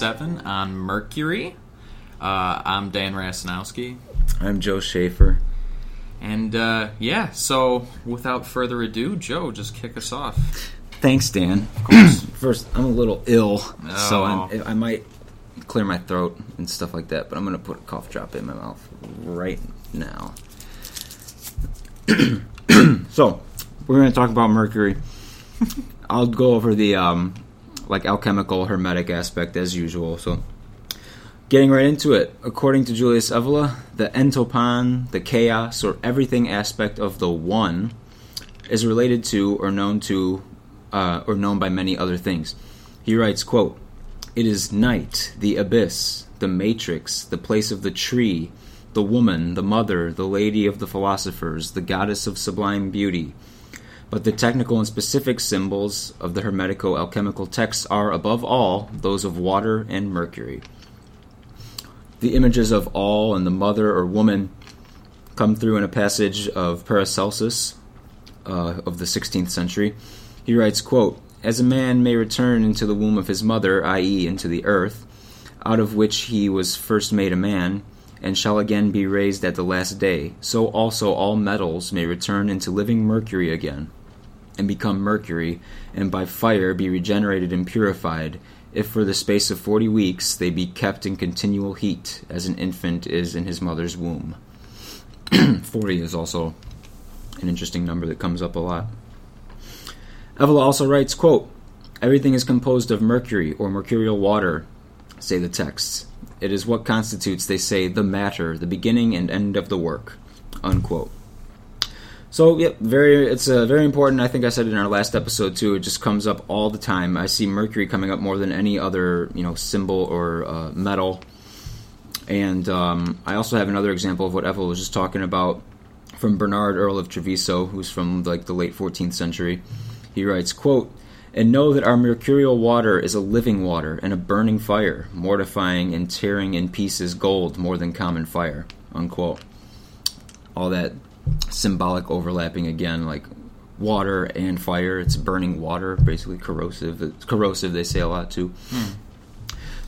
7 on Mercury. Uh, I'm Dan Rasanowski. I'm Joe Schaefer. And uh, yeah, so without further ado, Joe, just kick us off. Thanks, Dan. Of course. First, I'm a little ill, so Oh. I'm, I might clear my throat and stuff like that. But I'm going to put a cough drop in my mouth right now. so, we're going to talk about mercury. I'll go over the um, like alchemical hermetic aspect as usual. So, getting right into it. According to Julius Evola, the en to pan, the chaos, or everything aspect of the one is related to or known to uh, or known by many other things. He writes, quote, It is night, the abyss, the matrix, the place of the tree, the woman, the mother, the lady of the philosophers, the goddess of sublime beauty. But the technical and specific symbols of the Hermetico alchemical texts are, above all, those of water and mercury. The images of all and the mother or woman come through in a passage of Paracelsus uh, of the 16th century. He writes, quote, As a man may return into the womb of his mother, i.e., into the earth, out of which he was first made a man, and shall again be raised at the last day, so also all metals may return into living mercury again, and become mercury, and by fire be regenerated and purified, if for the space of forty weeks they be kept in continual heat, as an infant is in his mother's womb. Forty is also an interesting number that comes up a lot. Evola also writes, quote, Everything is composed of mercury or mercurial water, say the texts. It is what constitutes, they say, the matter, the beginning and end of the work. Unquote. So, yep, very. It's uh, very important. I think I said in our last episode too. It just comes up all the time. I see mercury coming up more than any other, you know, symbol or uh, metal. And um, I also have another example of what Evola was just talking about from Bernard Earl of Treviso, who's from like the late 14th century. He writes, "quote And know that our mercurial water is a living water and a burning fire, mortifying and tearing in pieces gold more than common fire." Unquote. All that symbolic overlapping again, like water and fire. It's burning water, basically corrosive. It's corrosive. They say a lot too.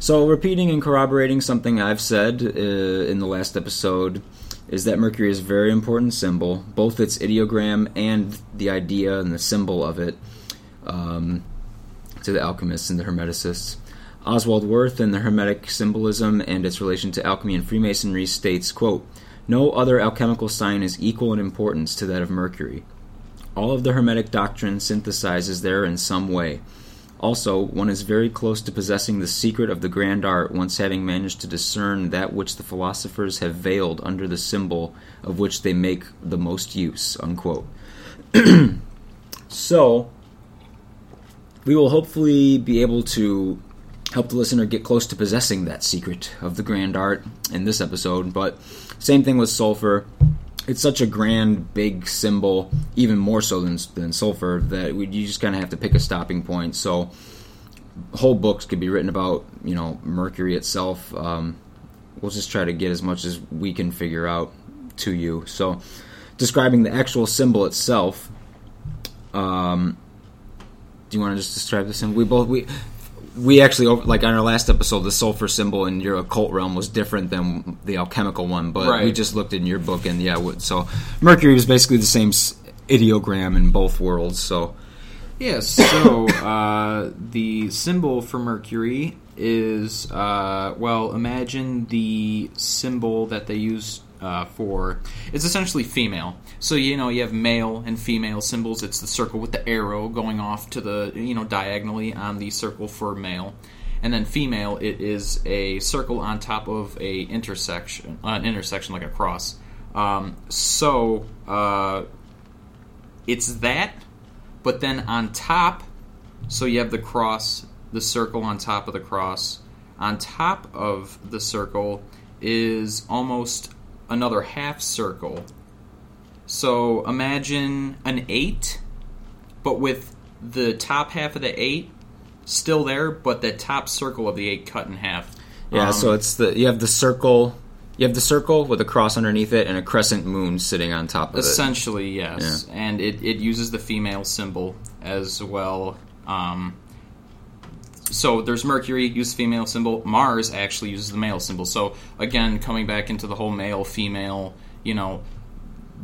So, repeating and corroborating something I've said uh, in the last episode is that Mercury is a very important symbol, both its ideogram and the idea and the symbol of it, um, to the alchemists and the Hermeticists. Oswald Wirth in the Hermetic Symbolism and its relation to alchemy and Freemasonry states, quote, No other alchemical sign is equal in importance to that of Mercury. All of the Hermetic doctrine synthesizes there in some way. Also, one is very close to possessing the secret of the grand art once having managed to discern that which the philosophers have veiled under the symbol of which they make the most use. Unquote. so, we will hopefully be able to help the listener get close to possessing that secret of the grand art in this episode, but same thing with sulfur it's such a grand, big symbol, even more so than, than sulfur, that we, you just kind of have to pick a stopping point. So, whole books could be written about, you know, Mercury itself. Um, we'll just try to get as much as we can figure out to you. So, describing the actual symbol itself. Um, do you want to just describe the symbol? We both we we actually like on our last episode the sulfur symbol in your occult realm was different than the alchemical one but we just looked in your book and yeah so mercury was basically the same ideogram in both worlds so. Yes, so uh, the symbol for Mercury is, uh, well, imagine the symbol that they use uh, for. It's essentially female. So, you know, you have male and female symbols. It's the circle with the arrow going off to the, you know, diagonally on the circle for male. And then female, it is a circle on top of a intersection, an intersection like a cross. Um, so, uh, it's that but then on top, so you have the cross, the circle on top of the cross. On top of the circle is almost another half circle. So imagine an eight, but with the top half of the eight still there, but the top circle of the eight cut in half. yeah Um, so it's the you have the circle you have the circle with a cross underneath it and a crescent moon sitting on top of it Essentially, yes. And it, it uses the female symbol as well. Um, so there's Mercury uses female symbol. Mars actually uses the male symbol. So again, coming back into the whole male female, you know,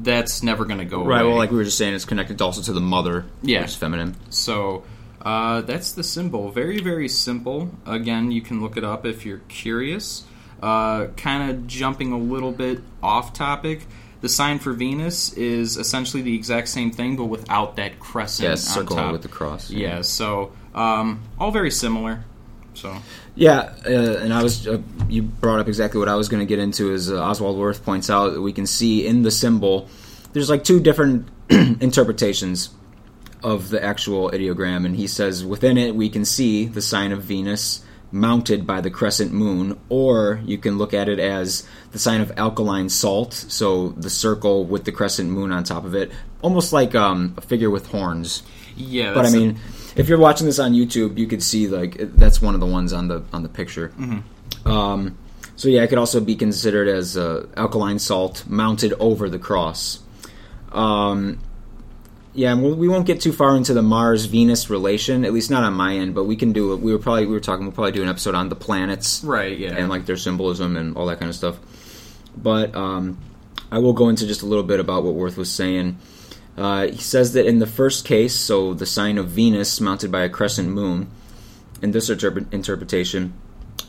that's never going to go Right. away. Well, like we were just saying, it's connected also to the mother. Yeah. Which is feminine. So uh, that's the symbol. Very, very simple. Again, you can look it up if you're curious. Uh, kind of jumping a little bit off topic. The sign for Venus is essentially the exact same thing, but without that crescent Yeah. on Circle top. with the cross. yeah. So um, all very similar. So Yeah, uh, and I was uh, you brought up exactly what I was going to get into. Is uh, Oswald Wirth points out that we can see in the symbol there's like two different interpretations of the actual ideogram, and he says within it we can see the sign of Venus mounted by the crescent moon, or you can look at it as the sign of alkaline salt, so the circle with the crescent moon on top of it, almost like um, a figure with horns. yeah. But I that's a- mean, if you're watching this on YouTube, you could see like that's one of the ones on the on the picture. Um, so yeah, it could also be considered as uh, alkaline salt mounted over the cross. Um, yeah, and we won't get too far into the Mars Venus relation, at least not on my end. But we can do. We were probably we were talking. We'll probably do an episode on the planets right. Yeah. and like their symbolism and all that kind of stuff. But um, I will go into just a little bit about what Wirth was saying. Uh, he says that in the first case, so the sign of Venus mounted by a crescent moon, in this interpre- interpretation,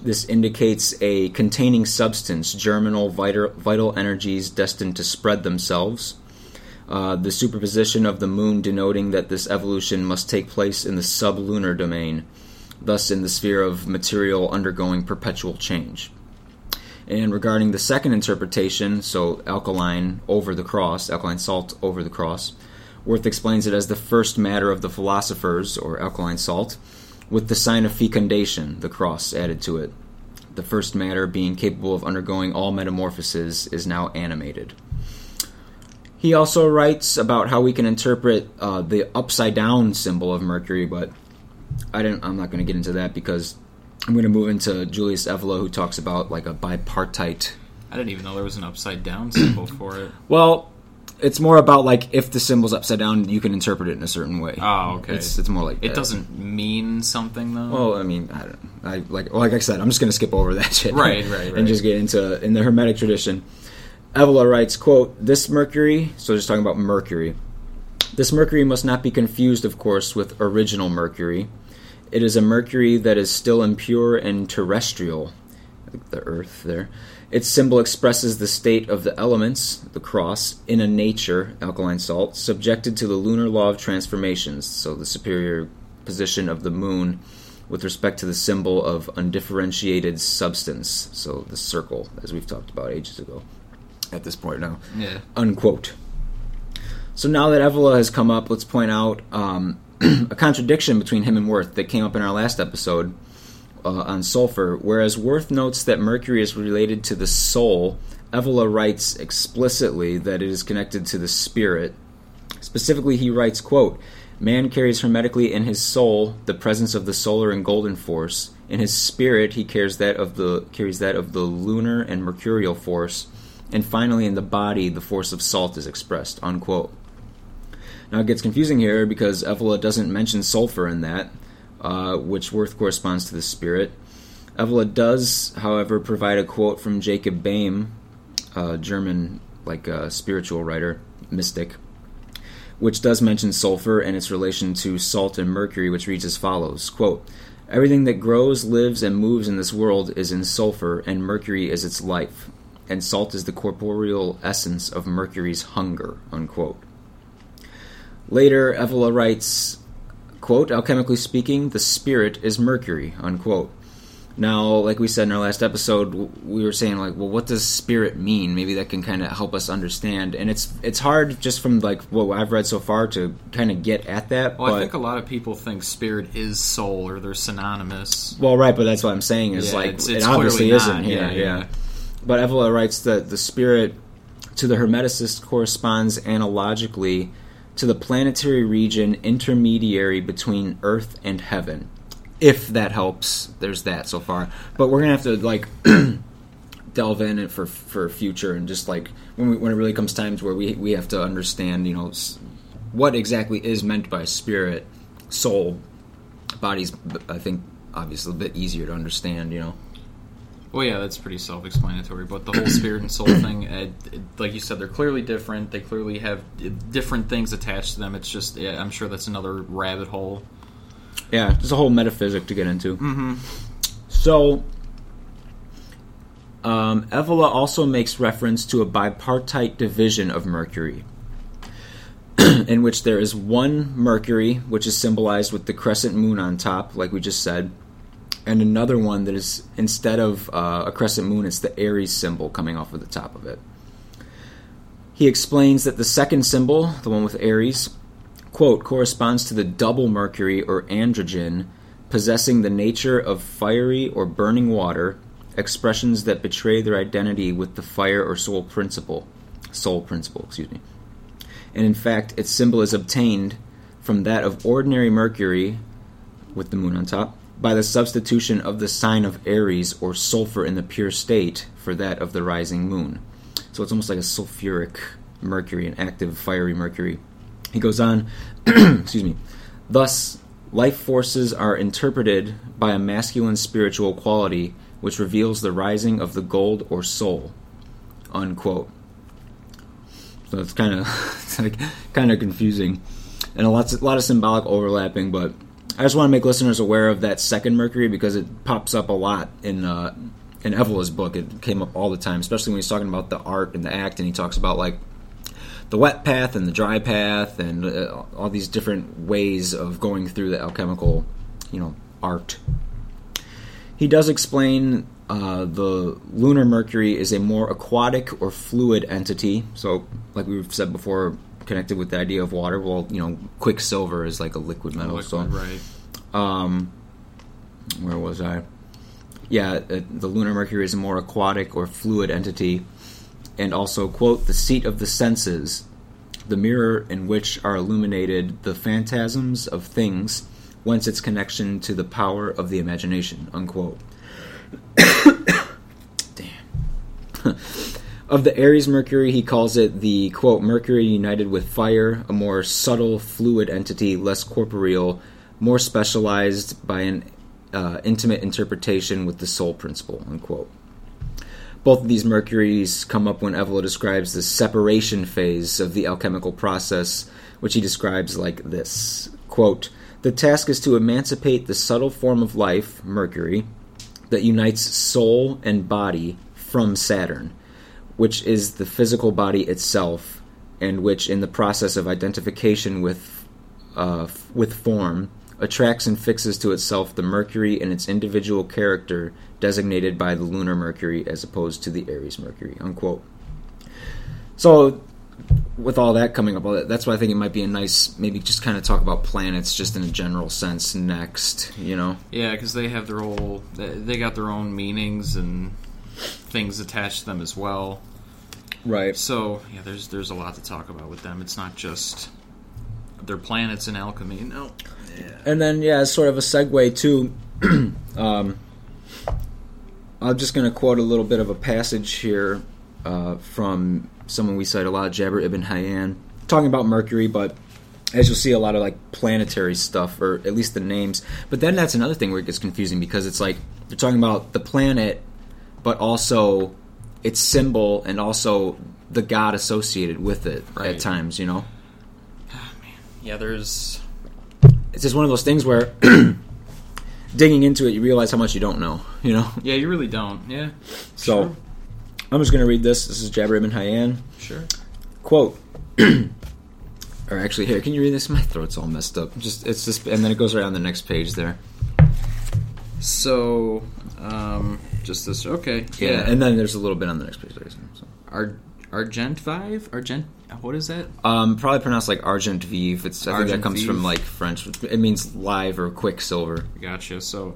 this indicates a containing substance, germinal vital, vital energies destined to spread themselves. Uh, the superposition of the moon denoting that this evolution must take place in the sublunar domain, thus in the sphere of material undergoing perpetual change. And regarding the second interpretation, so alkaline over the cross, alkaline salt over the cross, Wirth explains it as the first matter of the philosophers, or alkaline salt, with the sign of fecundation, the cross, added to it. The first matter, being capable of undergoing all metamorphoses, is now animated. He also writes about how we can interpret uh, the upside down symbol of Mercury, but I didn't. I'm not going to get into that because I'm going to move into Julius Evola, who talks about like a bipartite. I didn't even know there was an upside down symbol for it. Well, it's more about like if the symbol's upside down, you can interpret it in a certain way. Oh, okay. It's it's more like It that. doesn't mean something though. Well, I mean, I don't. I like like I said, I'm just going to skip over that shit. Right, right, right. And just get into in the Hermetic tradition. Evola writes, "quote This Mercury." So just talking about Mercury. This Mercury must not be confused, of course, with original Mercury. It is a Mercury that is still impure and terrestrial, like the Earth there. Its symbol expresses the state of the elements, the cross, in a nature, alkaline salt, subjected to the lunar law of transformations, so the superior position of the moon with respect to the symbol of undifferentiated substance, so the circle, as we've talked about ages ago, at this point now yeah. unquote. So now that Evola has come up, let's point out um, a contradiction between him and Wirth that came up in our last episode uh, on sulfur. Whereas Wirth notes that Mercury is related to the soul, Evola writes explicitly that it is connected to the spirit. Specifically, he writes, quote, Man carries hermetically in his soul the presence of the solar and golden force. In his spirit, he carries that of the carries that of the lunar and mercurial force. And finally, in the body, the force of salt is expressed. Unquote. Now it gets confusing here because Evola doesn't mention sulfur in that, uh, which Wirth corresponds to the spirit. Evola does, however, provide a quote from Jacob Boehme, a German like uh, spiritual writer, mystic, which does mention sulfur and its relation to salt and mercury, which reads as follows: "Quote: Everything that grows, lives, and moves in this world is in sulfur, and mercury is its life, and salt is the corporeal essence of mercury's hunger." Unquote. Later, Evola writes, quote, alchemically speaking, the spirit is mercury, unquote. Now, like we said in our last episode, we were saying like, well, what does spirit mean? Maybe that can kind of help us understand. And it's it's hard just from like what I've read so far to kind of get at that. Well, but, I think a lot of people think spirit is soul or they're synonymous. well, right, but that's what I'm saying is Yeah, like it's- it obviously isn't not. here. Yeah, Yeah, yeah. But Evola writes that the spirit to the Hermeticist corresponds analogically to the planetary region intermediary between Earth and heaven. If that helps, there's that so far. But we're gonna have to like delve in it for for future and just like when we, when it really comes time to where we we have to understand, you know, what exactly is meant by spirit, soul, bodies. I think obviously a bit easier to understand. You know. Well, yeah, that's pretty self-explanatory. But the whole spirit and soul thing, uh, it- like you said, they're clearly different. They clearly have different things attached to them. It's just, yeah, I'm sure that's another rabbit hole. Yeah, there's a whole metaphysic to get into. Mm-hmm. So, um, Evola also makes reference to a bipartite division of Mercury, in which there is one Mercury, which is symbolized with the crescent moon on top, like we just said, and another one that is, instead of uh, a crescent moon, it's the Aries symbol coming off of the top of it. He explains that the second symbol, the one with Aries, quote, corresponds to the double Mercury or androgen, possessing the nature of fiery or burning water, expressions that betray their identity with the fire or soul principle. Soul principle, excuse me. And in fact, its symbol is obtained from that of ordinary Mercury, with the moon on top, by the substitution of the sign of Aries or sulfur in the pure state for that of the rising moon. So it's almost like a sulfuric Mercury, an active, fiery Mercury. He goes on, excuse me. Thus, life forces are interpreted by a masculine spiritual quality which reveals the rising of the gold or soul. Unquote. So it's kind of like kind of confusing, and a lot a lot of symbolic overlapping. But I just want to make listeners aware of that second Mercury because it pops up a lot in uh, in Evola's book. It came up all the time, especially when he's talking about the art and the act, and he talks about like the wet path and the dry path and uh, all these different ways of going through the alchemical, you know, art. He does explain uh, the lunar Mercury is a more aquatic or fluid entity. So, like we've said before, connected with the idea of water. Well, you know, quicksilver is like a liquid metal. so, right. um, where was I? Yeah, uh, the lunar Mercury is a more aquatic or fluid entity, and also quote the seat of the senses, the mirror in which are illuminated the phantasms of things, whence its connection to the power of the imagination. Unquote. Damn. of the Aries Mercury, he calls it the quote Mercury united with fire, a more subtle, fluid entity, less corporeal, more specialized by an uh, intimate interpretation with the soul principle. Unquote. Both of these Mercuries come up when Evola describes the separation phase of the alchemical process, which he describes like this quote, The task is to emancipate the subtle form of life, Mercury, that unites soul and body from Saturn, which is the physical body itself, and which, in the process of identification with, uh, f- with form, attracts and fixes to itself the Mercury and its individual character designated by the lunar Mercury as opposed to the Aries Mercury. Unquote. So, with all that coming up, that's why I think it might be a nice, maybe just kind of talk about planets just in a general sense next, you know? Yeah, because they have their whole, they got their own meanings and things attached to them as well. Right. So yeah, there's there's a lot to talk about with them. It's not just their planets and alchemy. No. Yeah. And then, yeah, as sort of a segue too, um, I'm just going to quote a little bit of a passage here uh, from someone we cite a lot, Jabir ibn Hayyan, talking about Mercury, but as you'll see, a lot of like planetary stuff, or at least the names. But then that's another thing where it gets confusing because it's like they're talking about the planet, but also its symbol and also the god associated with it Right. at times, you know? Yeah, there's it's just one of those things where digging into it, you realize how much you don't know. You know. yeah, you really don't. Yeah. So Sure. I'm just going to read this. This is Jabir ibn Hayyan. Sure. Quote. or actually, here, can you read this? My throat's all messed up. Just it's just, and then it goes right on the next page there. So, um, just this. Okay. Yeah, and then there's a little bit on the next page. There, so. Ar- Argent Vive? Argent. What is that? Um, probably pronounced like argent vive. It's I think that Argent comes from like French. It means live or quicksilver. Gotcha. So,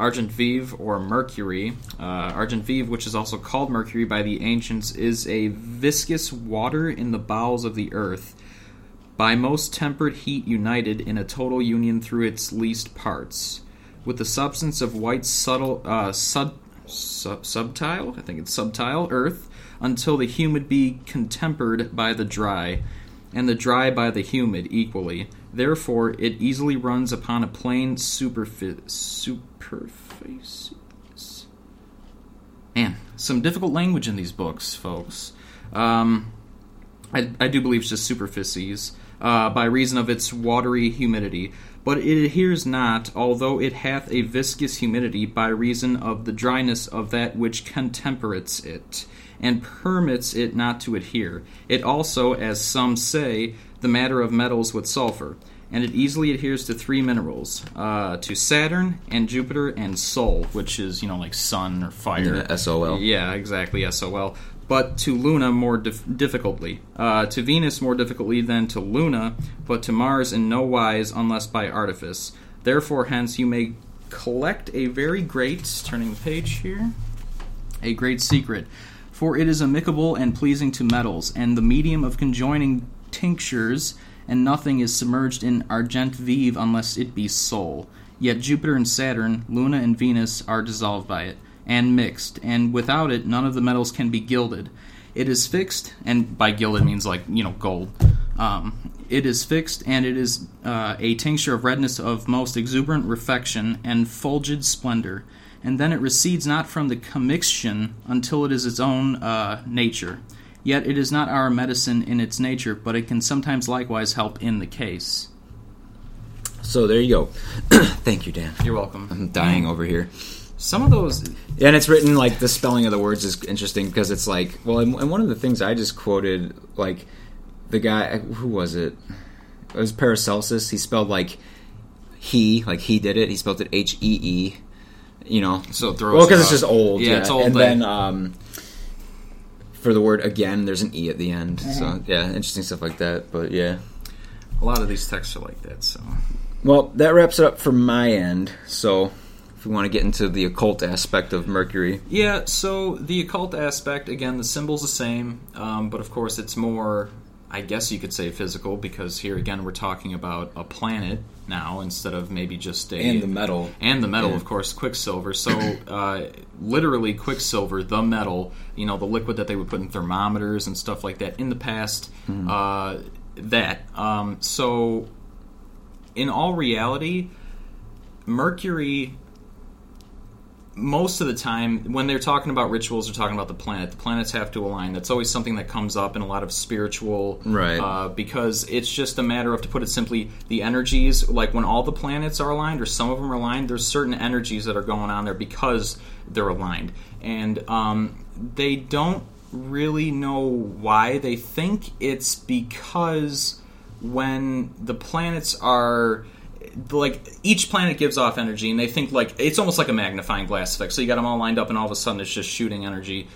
Argent Vive or Mercury. Uh, Argent Vive, which is also called Mercury by the ancients, is a viscous water in the bowels of the earth, by most tempered heat united in a total union through its least parts, with the substance of white subtle uh, sub, sub subtile. I think it's subtile earth until the humid be contempered by the dry, and the dry by the humid equally, Therefore, it easily runs upon a plain superfi- superface. Man, some difficult language in these books, folks. Um, I, I do believe it's just superficies, uh, by reason of its watery humidity. But it adheres not, although it hath a viscous humidity, by reason of the dryness of that which contemperates it, and permits it not to adhere. It also, as some say, the matter of metals with sulfur, and it easily adheres to three minerals, uh, to Saturn and Jupiter and Sol, which is you know like sun or fire. Yeah, SOL. Yeah, exactly, SOL. But to Luna more dif- difficultly. Uh, to Venus more difficultly than to Luna, but to Mars in no wise unless by artifice. Therefore, hence, you may collect a very great, turning the page here, a great secret. For it is amicable and pleasing to metals, and the medium of conjoining tinctures, and nothing is submerged in argent vive unless it be Sol. Yet Jupiter and Saturn, Luna and Venus are dissolved by it and mixed, and without it, none of the metals can be gilded. It is fixed, and by gilded means like you know gold. Um, it is fixed, and it is uh, a tincture of redness of most exuberant refection and fulgid splendor, and then it recedes not from the commixtion until it is its own uh, nature. Yet it is not our medicine in its nature, but it can sometimes likewise help in the case. So there you go. Thank you, Dan. You're welcome. I'm dying over here. Some of those, And it's written like the spelling of the words is interesting because it's like, well, and, and one of the things I just quoted, like the guy, who was it? It was Paracelsus. He spelled like he, like he did it. He spelled it H E E. You know, so it throws well, because it's just old. Yeah, it's old. And like- then um, for the word again, there's an e at the end. So yeah, interesting stuff like that. But yeah. a lot of these texts are like that. So Well, that wraps it up for my end. So, if we want to get into the occult aspect of Mercury, Yeah, so the occult aspect, again, the symbol's the same, um, but of course it's more, I guess you could say physical, because here again we're talking about a planet now instead of maybe just a. And the metal. And the metal, Yeah. of course, Quicksilver. So, uh, literally, Quicksilver, the metal, you know, the liquid that they would put in thermometers and stuff like that in the past, uh, that. Um, so, in all reality, Mercury most of the time when they're talking about rituals they're talking about the planet. The planets have to align. That's always something that comes up in a lot of spiritual Right. uh, because it's just a matter of to put it simply the energies like when all the planets are aligned or some of them are aligned there's certain energies that are going on there because they're aligned. And um, they don't really know why they think it's because when the planets are like each planet gives off energy and they think like it's almost like a magnifying glass effect so you got them all lined up and all of a sudden it's just shooting energy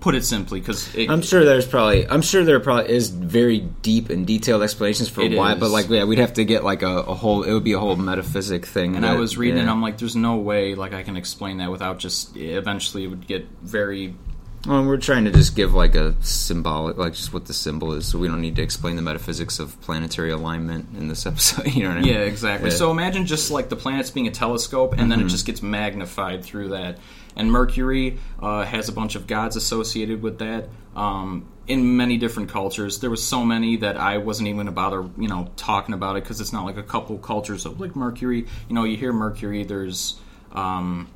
put it simply because I'm sure there's probably, I'm sure there probably is very deep and detailed explanations for It why, is. but like, yeah, we'd have to get like a, a whole, it would be a whole metaphysic thing. and I that- was reading yeah. and I'm like there's no way like I can explain that without just eventually it would get very Well, we're trying to just give like a symbolic, like just what the symbol is, so we don't need to explain the metaphysics of planetary alignment in this episode. You know what I mean? Yeah, exactly. Yeah. So imagine just like the planets being a telescope, and then it just gets magnified through that. And Mercury uh, has a bunch of gods associated with that. Um, in many different cultures, there was so many that I wasn't even going to bother, you know, talking about it because it's not like a couple cultures of like Mercury. You know, you hear Mercury, there's um,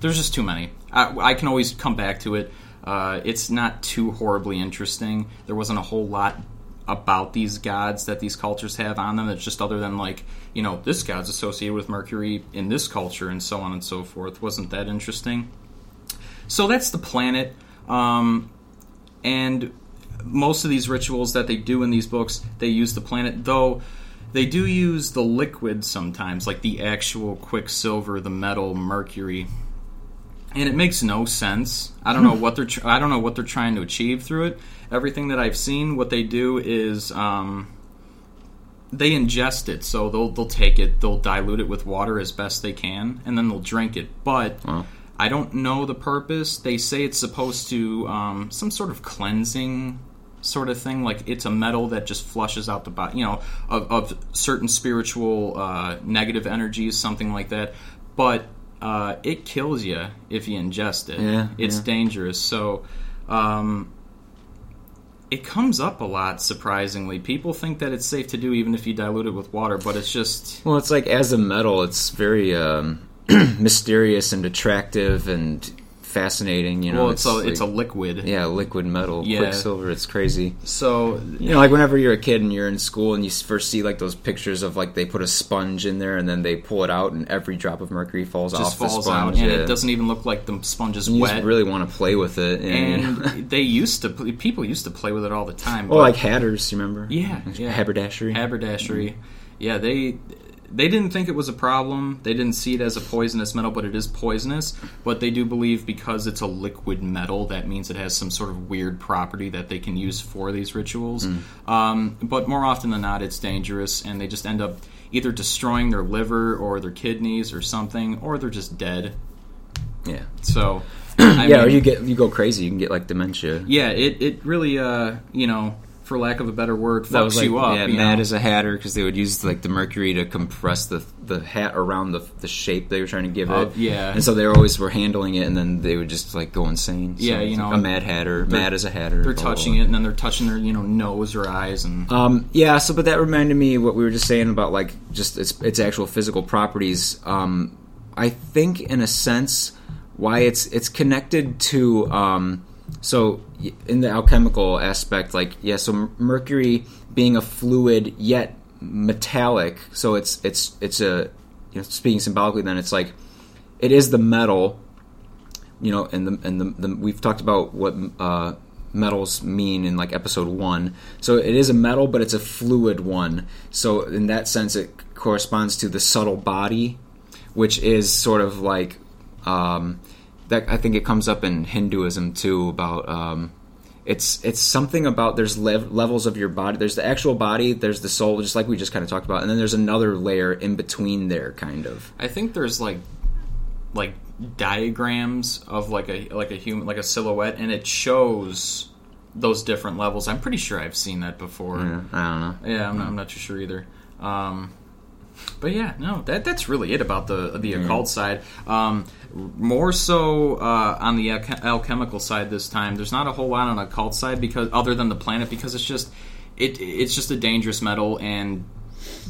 there's just too many. I, I can always come back to it. Uh, it's not too horribly interesting. There wasn't a whole lot about these gods that these cultures have on them. It's just other than like you know this god's associated with Mercury in this culture and so on and so forth. Wasn't that interesting? So that's the planet, um, and most of these rituals that they do in these books, they use the planet though. They do use the liquid sometimes, like the actual quicksilver, the metal, mercury, and it makes no sense. I don't know what they're tr- I don't know what they're trying to achieve through it. Everything that I've seen, what they do is um, they ingest it. So they'll they'll take it, they'll dilute it with water as best they can, and then they'll drink it. But. I don't know the purpose. They say it's supposed to um, some sort of cleansing sort of thing. Like it's a metal that just flushes out the body, you know, of, of certain spiritual uh, negative energies, something like that. But uh, it kills you if you ingest it. Yeah, it's yeah. dangerous. So. Um, it comes up a lot. Surprisingly, people think that it's safe to do even if you dilute it with water, but it's just Well, it's like as a metal, it's very um, mysterious and attractive and fascinating. You know, well, it's, a like- it's a liquid. yeah, liquid metal, Yeah. quicksilver. It's crazy. So You know, like whenever you're a kid and you're in school and you first see like those pictures of like they put a sponge in there and then they pull it out and every drop of mercury falls off the sponge. out, and yeah. it doesn't even look like the sponge is you wet. just really want to play with it. And, and they used to people used to play with it all the time. well, like hatters, you remember? Yeah, yeah. haberdashery. haberdashery. Mm-hmm. Yeah, they they didn't think it was a problem. They didn't see it as a poisonous metal, but it is poisonous. But they do believe because it's a liquid metal, that means it has some sort of weird property that they can use for these rituals. Um, but more often than not, it's dangerous, and they just end up either destroying their liver or their kidneys or something, or they're just dead. yeah, So, I yeah. or you get you go crazy. You can get like dementia. yeah, it it really uh you know for lack of a better word fucks That was like, you up. yeah, you mad know? as a hatter because they would use like the mercury to compress the the hat around the the shape they were trying to give it. Uh, yeah. and so they always were handling it, and then they would just like go insane. So Yeah, you like know, a mad hatter, mad as a hatter. They're touching it, and then they're touching their, you know, nose or eyes, and Um, yeah, so but that reminded me what we were just saying about like just its its actual physical properties. Um, I think in a sense why it's it's connected to um, so in the alchemical aspect, like yeah, so mercury being a fluid yet metallic, so it's it's it's a you know speaking symbolically, then it's like it is the metal you know, and the and the, the we've talked about what uh, metals mean in like episode one. So it is a metal, but it's a fluid one. So in that sense, it corresponds to the subtle body, which is sort of like um, that. I think it comes up in Hinduism too about. Um, it's it's something about there's lev- levels of your body. There's the actual body. There's the soul, just like we just kind of talked about, and then there's another layer in between there, kind of. I think there's like like diagrams of like a like a human like a silhouette, and it shows those different levels. I'm pretty sure I've seen that before. Yeah, I don't know. Yeah, I'm not, I'm not too sure either. Um, but yeah, no, that that's really it about the the occult side. Um, more so uh, on the alchemical side this time. There's not a whole lot on the occult side because other than the planet because it's just it it's just a dangerous metal and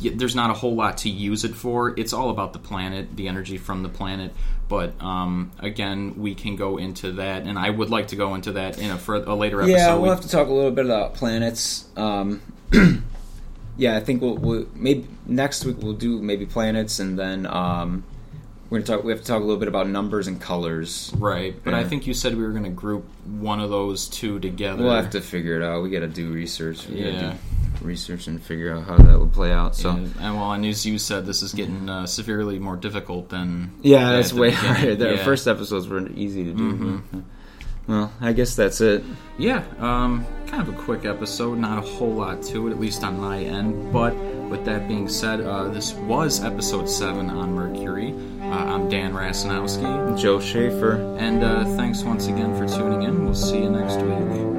y- there's not a whole lot to use it for. It's all about the planet, the energy from the planet. But um, again, we can go into that, and I would like to go into that in a, further, a later episode. Yeah, We- we'll have to talk a little bit about planets. Um, yeah, I think we'll, we'll maybe next week we'll do maybe planets, and then um, we're gonna talk. We have to talk a little bit about numbers and colors. Right, but I think you said we were going to group one of those two together. We'll have to figure it out. We got to do research. We Yeah. do research and figure out how that would play out. So. and, and well, and as you said, this is getting uh, severely more difficult than Yeah, at that's way harder. The Yeah. Mm-hmm. first episodes were easy to do. Well, I guess that's it. Yeah, um, kind of a quick episode, not a whole lot to it, at least on my end. But with that being said, uh, this was episode seven on Mercury. Uh, I'm Dan Rasanowski, Joe Schaefer. and uh, thanks once again for tuning in. We'll see you next week.